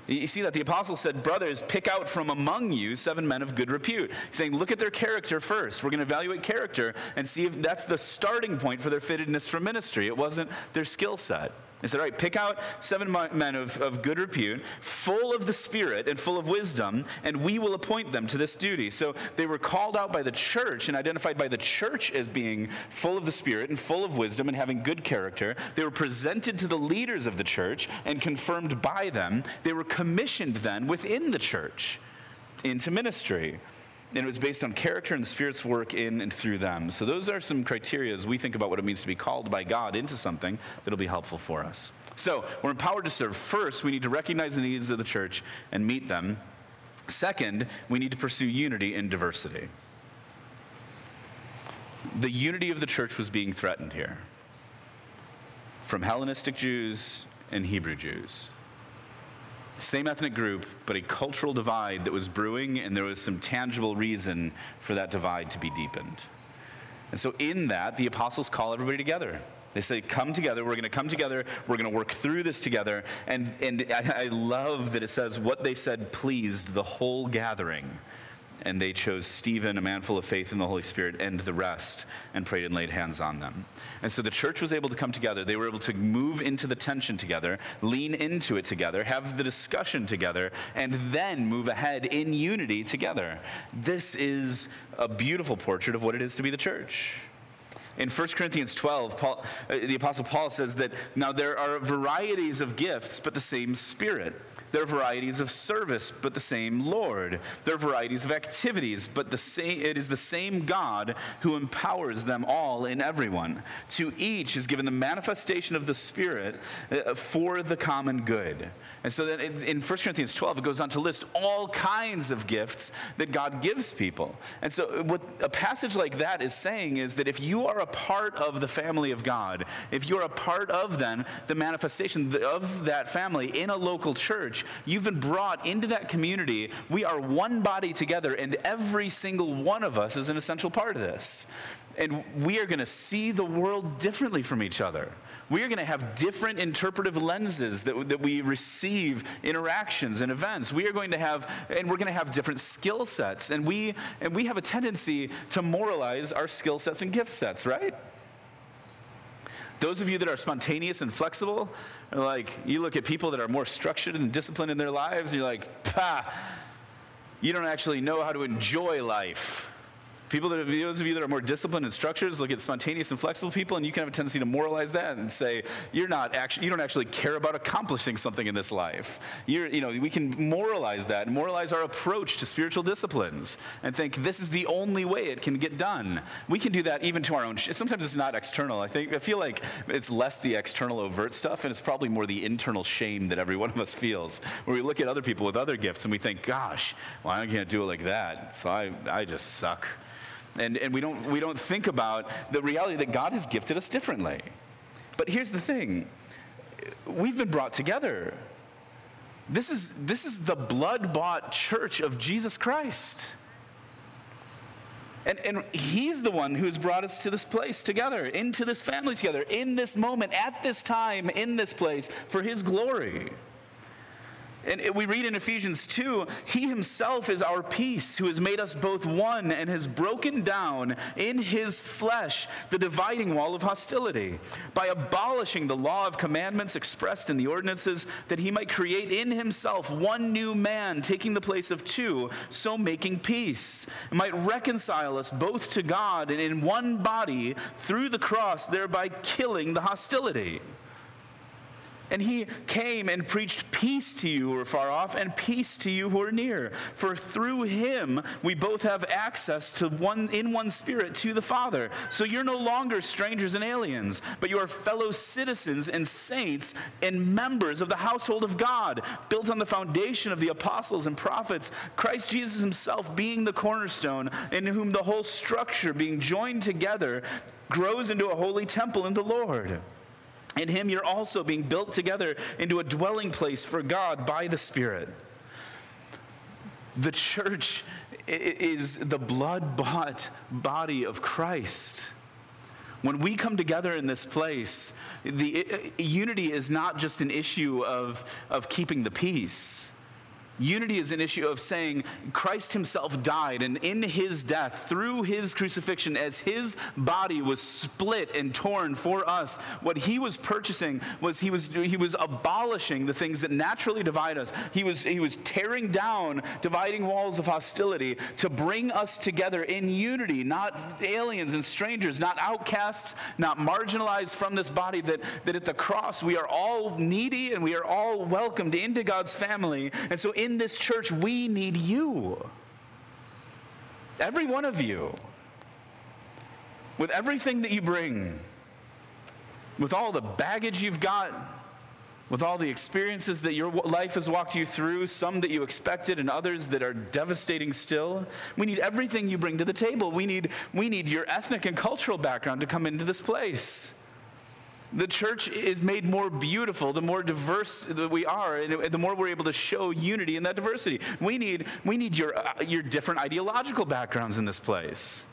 You see that the apostle said, Brothers, pick out from among you seven men of good repute. He's saying, Look at their character first. We're going to evaluate character and see if that's the starting point for their fittedness for ministry. It wasn't their skill set. He said, All right, pick out seven men of, of good repute, full of the Spirit and full of wisdom, and we will appoint them to this duty. So they were called out by the church and identified by the church as being full of the Spirit and full of wisdom and having good character. They were presented to the leaders of the church and confirmed by them. They were commissioned then within the church into ministry and it was based on character and the Spirit's work in and through them. So those are some criteria as we think about what it means to be called by God into something that'll be helpful for us. So we're empowered to serve. First, we need to recognize the needs of the church and meet them. Second, we need to pursue unity in diversity. The unity of the church was being threatened here from Hellenistic Jews and Hebrew Jews same ethnic group, but a cultural divide that was brewing, and there was some tangible reason for that divide to be deepened. And so, in that, the apostles call everybody together. They say, Come together, we're going to come together, we're going to work through this together. And, and I, I love that it says, What they said pleased the whole gathering and they chose Stephen, a man full of faith in the Holy Spirit, and the rest, and prayed and laid hands on them. And so the church was able to come together. They were able to move into the tension together, lean into it together, have the discussion together, and then move ahead in unity together. This is a beautiful portrait of what it is to be the church. In 1 Corinthians 12, Paul, uh, the Apostle Paul says that now there are varieties of gifts, but the same Spirit. There are varieties of service, but the same Lord. There are varieties of activities, but the same, it is the same God who empowers them all in everyone. To each is given the manifestation of the Spirit uh, for the common good. And so then in 1 Corinthians 12, it goes on to list all kinds of gifts that God gives people. And so what a passage like that is saying is that if you are a part of the family of God, if you're a part of then the manifestation of that family in a local church, you've been brought into that community. We are one body together, and every single one of us is an essential part of this. And we are going to see the world differently from each other. We are going to have different interpretive lenses that, that we receive interactions and events. We are going to have, and we're going to have different skill sets. And we, and we have a tendency to moralize our skill sets and gift sets, right? Those of you that are spontaneous and flexible, like you look at people that are more structured and disciplined in their lives, and you're like, pah, you don't actually know how to enjoy life. People that, those of you that are more disciplined and structured, look at spontaneous and flexible people, and you can have a tendency to moralize that and say, you're not actually, you don't actually care about accomplishing something in this life. You're, you know, we can moralize that and moralize our approach to spiritual disciplines and think this is the only way it can get done. We can do that even to our own, sometimes it's not external. I think, I feel like it's less the external overt stuff, and it's probably more the internal shame that every one of us feels, where we look at other people with other gifts and we think, gosh, well, I can't do it like that, so I, I just suck. And, and we, don't, we don't think about the reality that God has gifted us differently. But here's the thing we've been brought together. This is, this is the blood bought church of Jesus Christ. And, and he's the one who's brought us to this place together, into this family together, in this moment, at this time, in this place, for his glory. And we read in Ephesians 2 He himself is our peace, who has made us both one and has broken down in his flesh the dividing wall of hostility by abolishing the law of commandments expressed in the ordinances, that he might create in himself one new man, taking the place of two, so making peace, and might reconcile us both to God and in one body through the cross, thereby killing the hostility. And he came and preached peace to you who are far off and peace to you who are near. For through him we both have access to one in one spirit to the Father. So you're no longer strangers and aliens, but you are fellow citizens and saints and members of the household of God, built on the foundation of the apostles and prophets, Christ Jesus himself being the cornerstone, in whom the whole structure being joined together grows into a holy temple in the Lord. In him, you're also being built together into a dwelling place for God by the Spirit. The church is the blood bought body of Christ. When we come together in this place, the unity is not just an issue of, of keeping the peace. Unity is an issue of saying Christ himself died, and in his death, through his crucifixion, as his body was split and torn for us, what he was purchasing was he was, he was abolishing the things that naturally divide us. He was, he was tearing down dividing walls of hostility to bring us together in unity, not aliens and strangers, not outcasts, not marginalized from this body, that, that at the cross we are all needy and we are all welcomed into God's family. And so, in this church, we need you. Every one of you. With everything that you bring, with all the baggage you've got, with all the experiences that your life has walked you through, some that you expected and others that are devastating still. We need everything you bring to the table. We need, we need your ethnic and cultural background to come into this place. The church is made more beautiful the more diverse that we are, and the more we're able to show unity in that diversity. We need, we need your, uh, your different ideological backgrounds in this place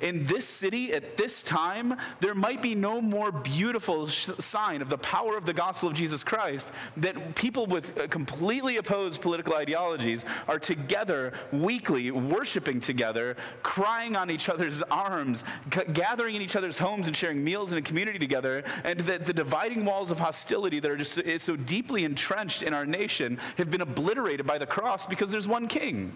in this city at this time, there might be no more beautiful sh- sign of the power of the gospel of Jesus Christ that people with uh, completely opposed political ideologies are together weekly, worshiping together, crying on each other's arms, c- gathering in each other's homes and sharing meals in a community together, and that the dividing walls of hostility that are just so, so deeply entrenched in our nation have been obliterated by the cross because there's one king.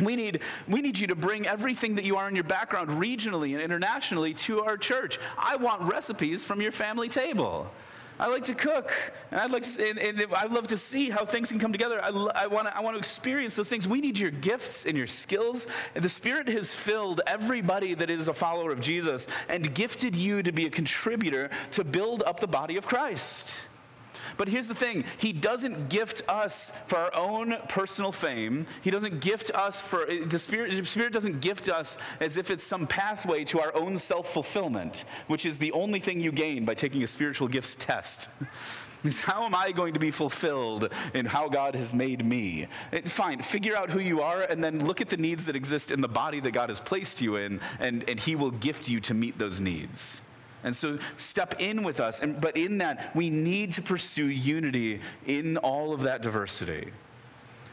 We need, we need you to bring everything that you are in your background regionally and internationally to our church. I want recipes from your family table. I like to cook, and I'd like to, and, and I'd love to see how things can come together. I, I want to, I want to experience those things. We need your gifts and your skills. The Spirit has filled everybody that is a follower of Jesus and gifted you to be a contributor to build up the body of Christ. But here's the thing He doesn't gift us for our own personal fame. He doesn't gift us for, the Spirit, the Spirit doesn't gift us as if it's some pathway to our own self fulfillment, which is the only thing you gain by taking a spiritual gifts test. Is how am I going to be fulfilled in how God has made me? Fine, figure out who you are and then look at the needs that exist in the body that God has placed you in, and, and He will gift you to meet those needs. And so step in with us. And, but in that, we need to pursue unity in all of that diversity.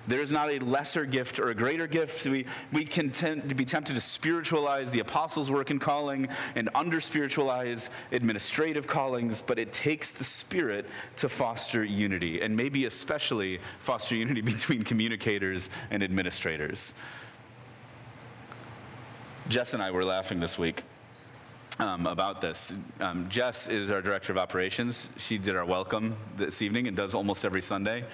There is not a lesser gift or a greater gift. We, we can tend to be tempted to spiritualize the apostles' work and calling and under spiritualize administrative callings, but it takes the Spirit to foster unity, and maybe especially foster unity between communicators and administrators. Jess and I were laughing this week um, about this. Um, Jess is our director of operations. She did our welcome this evening and does almost every Sunday.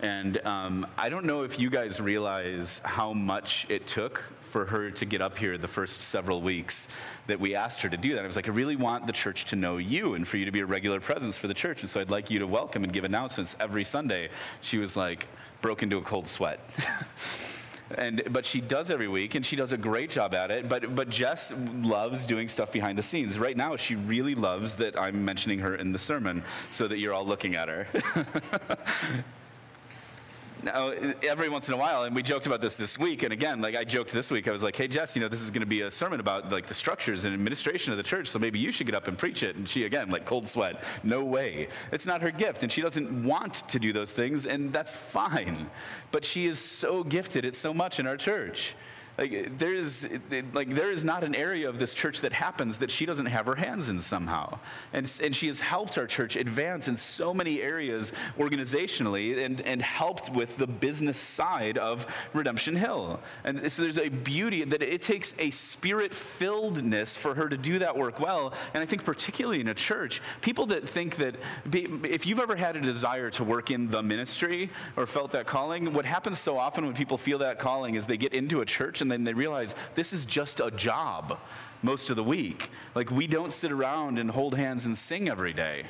And um, I don't know if you guys realize how much it took for her to get up here the first several weeks that we asked her to do that. I was like, I really want the church to know you and for you to be a regular presence for the church. And so I'd like you to welcome and give announcements every Sunday. She was like, broke into a cold sweat. and but she does every week and she does a great job at it. But but jess loves doing stuff behind the scenes. Right now she really loves that i'm mentioning her in the sermon so that you're all looking at her now every once in a while and we joked about this this week and again like i joked this week i was like hey jess you know this is going to be a sermon about like the structures and administration of the church so maybe you should get up and preach it. And she again like cold sweat no way. It's not her gift and she doesn't want to do those things and that's fine but she is so gifted at so much in our church like there is like there is not an area of this church that happens that she doesn't have her hands in somehow. And, and she has helped our church advance in so many areas organizationally and, and helped with the business side of Redemption Hill. And so there's a beauty that it takes a spirit-filledness for her to do that work well. And I think particularly in a church, people that think that if you've ever had a desire to work in the ministry or felt that calling, what happens so often when people feel that calling is they get into a church and then they realize this is just a job most of the week. Like, we don't sit around and hold hands and sing every day.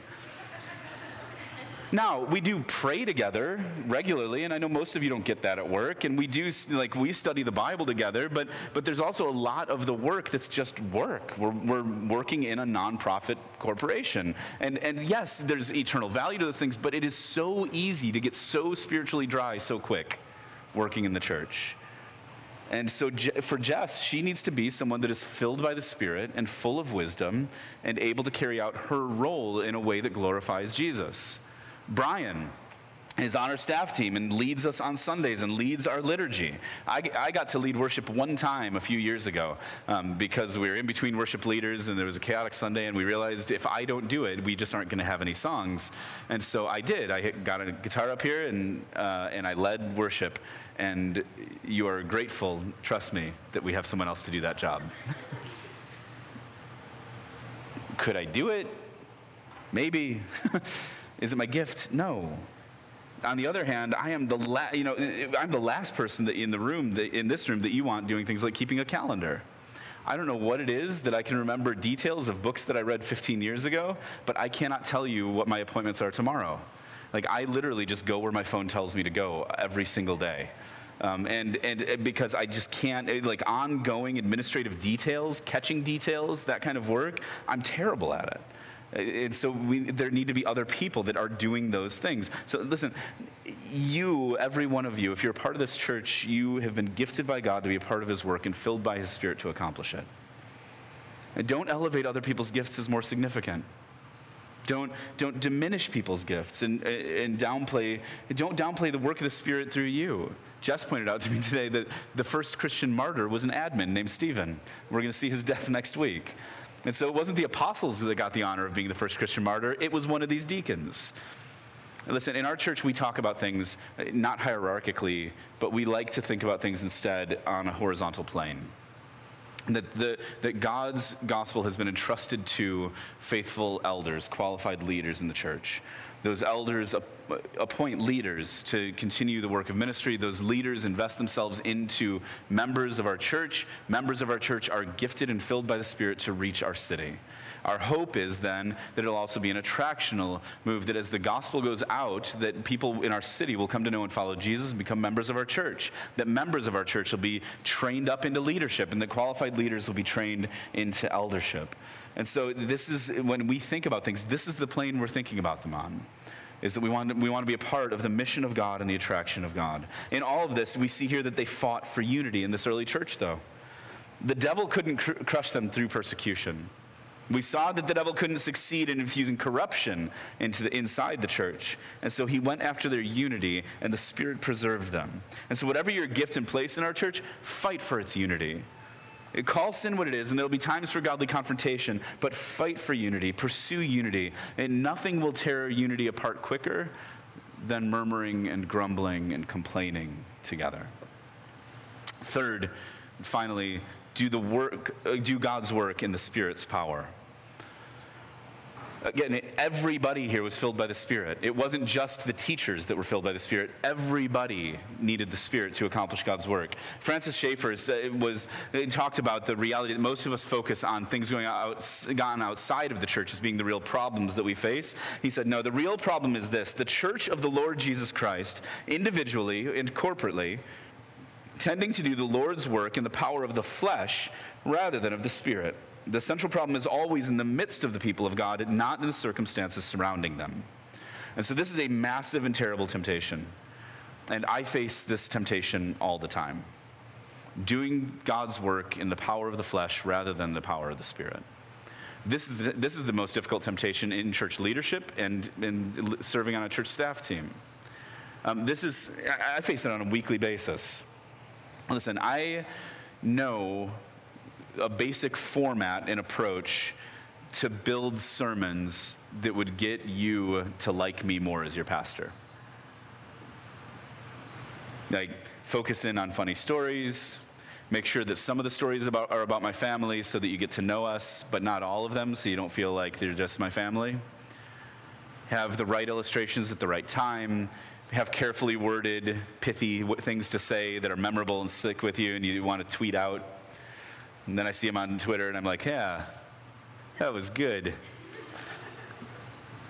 Now, we do pray together regularly, and I know most of you don't get that at work, and we do, like, we study the Bible together, but, but there's also a lot of the work that's just work. We're, we're working in a nonprofit corporation. And, and yes, there's eternal value to those things, but it is so easy to get so spiritually dry so quick working in the church. And so for Jess, she needs to be someone that is filled by the Spirit and full of wisdom and able to carry out her role in a way that glorifies Jesus. Brian is on our staff team and leads us on Sundays and leads our liturgy. I, I got to lead worship one time a few years ago um, because we were in between worship leaders and there was a chaotic Sunday and we realized if I don't do it, we just aren't going to have any songs. And so I did. I got a guitar up here and, uh, and I led worship. And you are grateful, trust me, that we have someone else to do that job. Could I do it? Maybe. Is it my gift? No. On the other hand, I am the la- you know eh, eh, I'm the last person in the room that, in this room that you want doing things like keeping a calendar. I don't know what it is that I can remember details of books that I read 15 years ago, but I cannot tell you what my appointments are tomorrow. Like I literally just go where my phone tells me to go every single day. Um, and, and eh, because I just can't, like ongoing administrative details, catching details, that kind of work, I'm terrible at it. And so we, there need to be other people that are doing those things. So listen, you, every one of you, if you're a part of this church, you have been gifted by God to be a part of His work and filled by His Spirit to accomplish it. And don't elevate other people's gifts as more significant. Don't, don't diminish people's gifts and, and downplay, don't downplay the work of the Spirit through you. Jess pointed out to me today that the first Christian martyr was an admin named Stephen. We're going to see his death next week. And so it wasn't the apostles that got the honor of being the first Christian martyr, it was one of these deacons. Listen, in our church, we talk about things not hierarchically, but we like to think about things instead on a horizontal plane. That, the, that God's gospel has been entrusted to faithful elders, qualified leaders in the church. Those elders appoint leaders to continue the work of ministry. Those leaders invest themselves into members of our church. Members of our church are gifted and filled by the Spirit to reach our city. Our hope is then that it'll also be an attractional move that as the gospel goes out, that people in our city will come to know and follow Jesus and become members of our church. That members of our church will be trained up into leadership and that qualified leaders will be trained into eldership. And so this is when we think about things, this is the plane we're thinking about them on. Is that we want, to, we want to be a part of the mission of God and the attraction of God. In all of this, we see here that they fought for unity in this early church, though. The devil couldn't cr- crush them through persecution. We saw that the devil couldn't succeed in infusing corruption into the inside the church. And so he went after their unity and the spirit preserved them. And so whatever your gift and place in our church, fight for its unity. Call sin what it is, and there'll be times for godly confrontation, but fight for unity, pursue unity, and nothing will tear unity apart quicker than murmuring and grumbling and complaining together. Third, finally, do the work, uh, do God's work in the Spirit's power. Again, everybody here was filled by the Spirit. It wasn't just the teachers that were filled by the Spirit. Everybody needed the Spirit to accomplish God's work. Francis Schaeffer was talked about the reality that most of us focus on things going out, gone outside of the church as being the real problems that we face. He said, no, the real problem is this: the church of the Lord Jesus Christ, individually and corporately, tending to do the Lord's work in the power of the flesh rather than of the Spirit. The central problem is always in the midst of the people of God, not in the circumstances surrounding them. And so this is a massive and terrible temptation. And I face this temptation all the time. Doing God's work in the power of the flesh rather than the power of the Spirit. This is the, this is the most difficult temptation in church leadership and in serving on a church staff team. Um, this is, I face it on a weekly basis. Listen, I know a basic format and approach to build sermons that would get you to like me more as your pastor. Like, focus in on funny stories, make sure that some of the stories about, are about my family so that you get to know us, but not all of them so you don't feel like they're just my family. Have the right illustrations at the right time. Have carefully worded, pithy things to say that are memorable and stick with you and you want to tweet out and then I see him on Twitter and I'm like, yeah, that was good.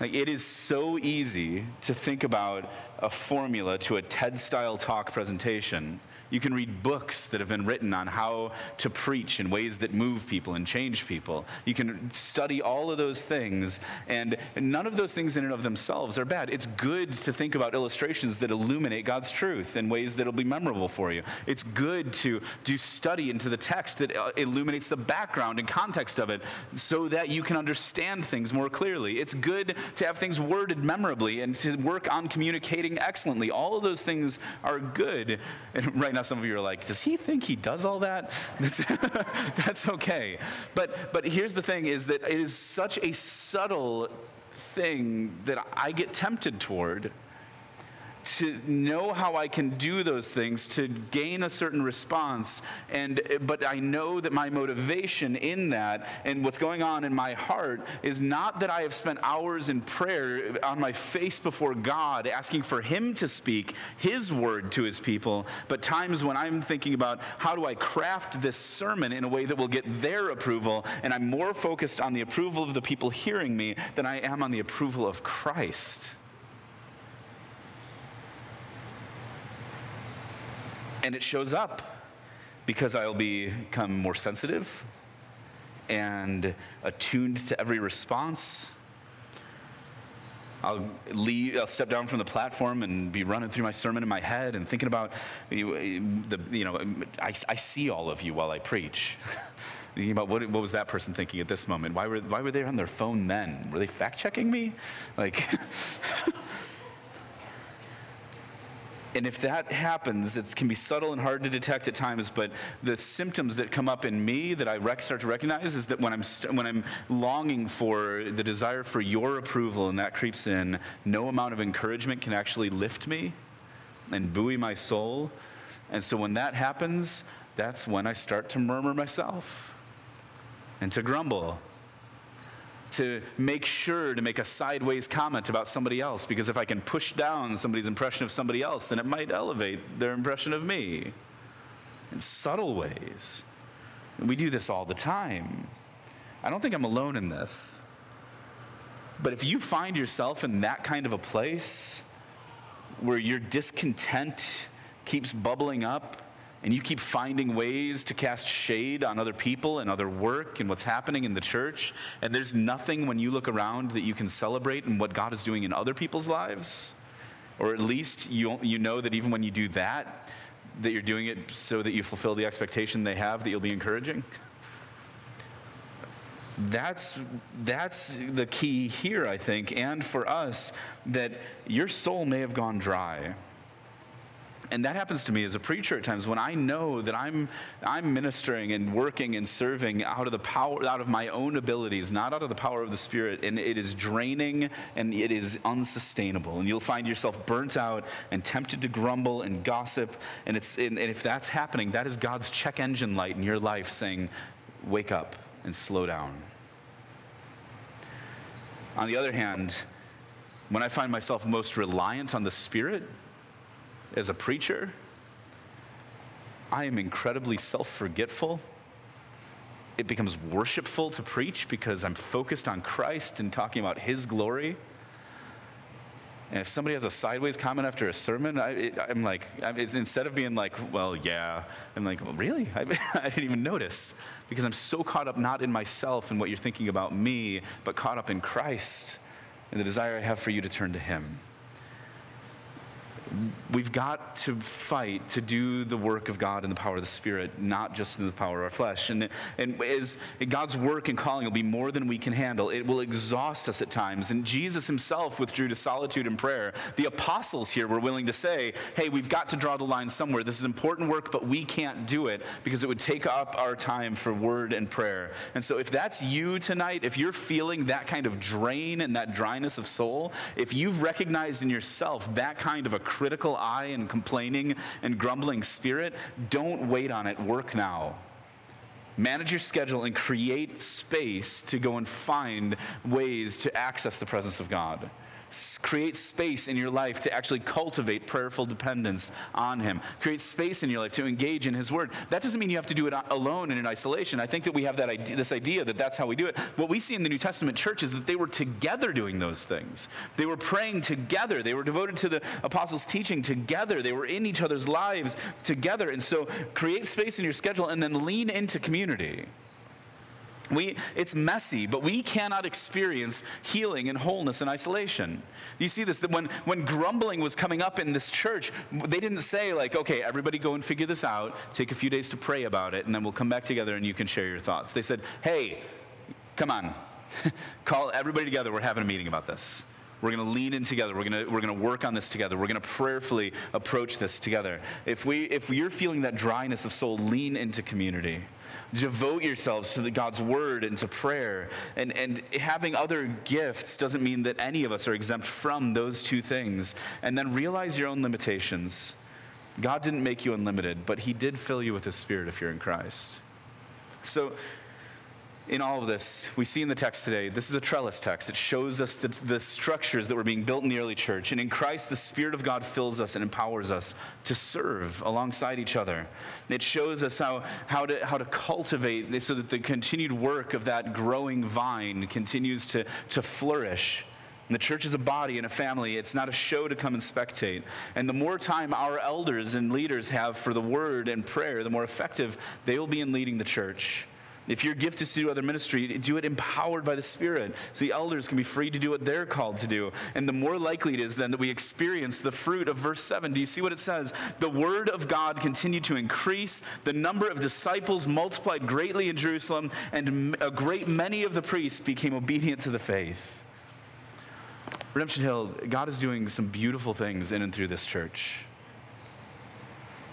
Like, it is so easy to think about a formula to a TED style talk presentation you can read books that have been written on how to preach in ways that move people and change people. You can study all of those things, and none of those things in and of themselves are bad. It's good to think about illustrations that illuminate God's truth in ways that will be memorable for you. It's good to do study into the text that uh, illuminates the background and context of it so that you can understand things more clearly. It's good to have things worded memorably and to work on communicating excellently. All of those things are good. And right now, some of you are like, does he think he does all that? That's, that's okay. But, but here's the thing is that it is such a subtle thing that I get tempted toward to know how I can do those things to gain a certain response. And, but I know that my motivation in that and what's going on in my heart is not that I have spent hours in prayer on my face before God asking for Him to speak His word to His people, but times when I'm thinking about how do I craft this sermon in a way that will get their approval, and I'm more focused on the approval of the people hearing me than I am on the approval of Christ. And it shows up because I'll become more sensitive and attuned to every response. I'll, leave, I'll step down from the platform and be running through my sermon in my head and thinking about, you, the, you know, I, I see all of you while I preach. thinking about what, what was that person thinking at this moment? Why were, why were they on their phone then? Were they fact checking me? Like, And if that happens, it can be subtle and hard to detect at times, but the symptoms that come up in me that I rec- start to recognize is that when I'm, st- when I'm longing for the desire for your approval and that creeps in, no amount of encouragement can actually lift me and buoy my soul. And so when that happens, that's when I start to murmur myself and to grumble to make sure to make a sideways comment about somebody else because if I can push down somebody's impression of somebody else, then it might elevate their impression of me in subtle ways. And we do this all the time. I don't think I'm alone in this. But if you find yourself in that kind of a place where your discontent keeps bubbling up, and you keep finding ways to cast shade on other people and other work and what's happening in the church, and there's nothing when you look around that you can celebrate in what God is doing in other people's lives, or at least you, you know that even when you do that, that you're doing it so that you fulfill the expectation they have that you'll be encouraging. That's, that's the key here, I think, and for us, that your soul may have gone dry and that happens to me as a preacher at times when I know that I'm, I'm ministering and working and serving out of the power, out of my own abilities, not out of the power of the Spirit, and it is draining and it is unsustainable. And you'll find yourself burnt out and tempted to grumble and gossip. And, it's, and if that's happening, that is God's check engine light in your life saying, wake up and slow down. On the other hand, when I find myself most reliant on the Spirit, as a preacher, I am incredibly self forgetful. It becomes worshipful to preach because I'm focused on Christ and talking about His glory. And if somebody has a sideways comment after a sermon, I, am like, instead of being like, well, yeah, I'm like, well, really? I, I didn't even notice because I'm so caught up not in myself and what you're thinking about me, but caught up in Christ and the desire I have for you to turn to Him we've got to fight to do the work of God in the power of the Spirit, not just in the power of our flesh. And, and as God's work and calling will be more than we can handle, it will exhaust us at times. And Jesus himself withdrew to solitude and prayer. The apostles here were willing to say, hey, we've got to draw the line somewhere. This is important work, but we can't do it because it would take up our time for word and prayer. And so if that's you tonight, if you're feeling that kind of drain and that dryness of soul, if you've recognized in yourself that kind of a critical eye and complaining and grumbling spirit, don't wait on it. Work now. Manage your schedule and create space to go and find ways to access the presence of God. Create space in your life to actually cultivate prayerful dependence on Him. Create space in your life to engage in His Word. That doesn't mean you have to do it alone and in isolation. I think that we have that idea, this idea that that's how we do it. What we see in the New Testament church is that they were together doing those things. They were praying together. They were devoted to the apostles' teaching together. They were in each other's lives together. And so create space in your schedule and then lean into community. We, it's messy, but we cannot experience healing and wholeness in isolation. You see this that when, when grumbling was coming up in this church, they didn't say, like, okay, everybody go and figure this out, take a few days to pray about it, and then we'll come back together and you can share your thoughts. They said, hey, come on, call everybody together, we're having a meeting about this. We're going to lean in together. We're going to, we're going to work on this together. We're going to prayerfully approach this together. If, we, if you're feeling that dryness of soul, lean into community devote yourselves to the God's word and to prayer. And, and having other gifts doesn't mean that any of us are exempt from those two things. And then realize your own limitations. God didn't make you unlimited, but He did fill you with His Spirit if you're in Christ. So, in all of this, we see in the text today, this is a trellis text. It shows us the, the, structures that were being built in the early church. And in Christ, the Spirit of God fills us and empowers us to serve alongside each other. It shows us how, how, to, how to cultivate so that the continued work of that growing vine continues to, to flourish. And the church is a body and a family. It's not a show to come and spectate. And the more time our elders and leaders have for the word and prayer, the more effective they will be in leading the church. If your gift is to do other ministry, do it empowered by the Spirit. So the elders can be free to do what they're called to do. And the more likely it is then that we experience the fruit of verse 7. Do you see what it says? The word of God continued to increase. The number of disciples multiplied greatly in Jerusalem, and a great many of the priests became obedient to the faith. Redemption Hill, God is doing some beautiful things in and through this church.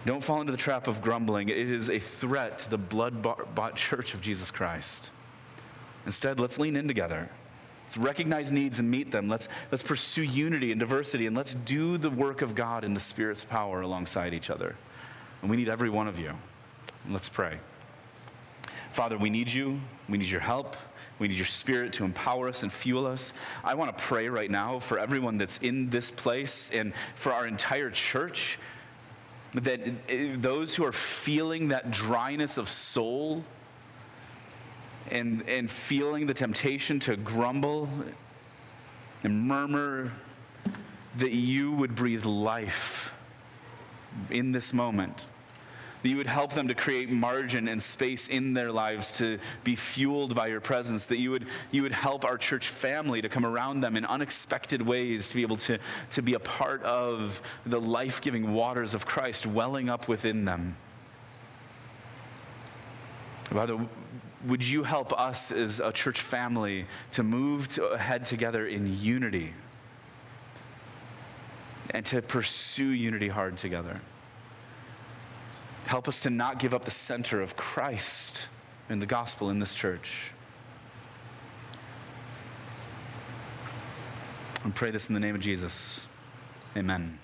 Don't fall into the trap of grumbling. It is a threat to the blood bought church of Jesus Christ. Instead, let's lean in together. Let's recognize needs and meet them. Let's, let's pursue unity and diversity, and let's do the work of God in the Spirit's power alongside each other. And we need every one of you. let's pray. Father, we need you. We need your help. We need your spirit to empower us and fuel us. I want to pray right now for everyone that's in this place and for our entire church that eh, those who are feeling that dryness of soul and, and feeling the temptation to grumble and murmur, that you would breathe life in this moment that you would help them to create margin and space in their lives to be fueled by your presence, that you would, you would help our church family to come around them in unexpected ways, to be able to, to be a part of the life giving waters of Christ welling up within them. Father, would you help us as a church family to move to ahead together in unity and to pursue unity hard together? Help us to not give up the center of Christ in the gospel in this church. And pray this in the name of Jesus. Amen.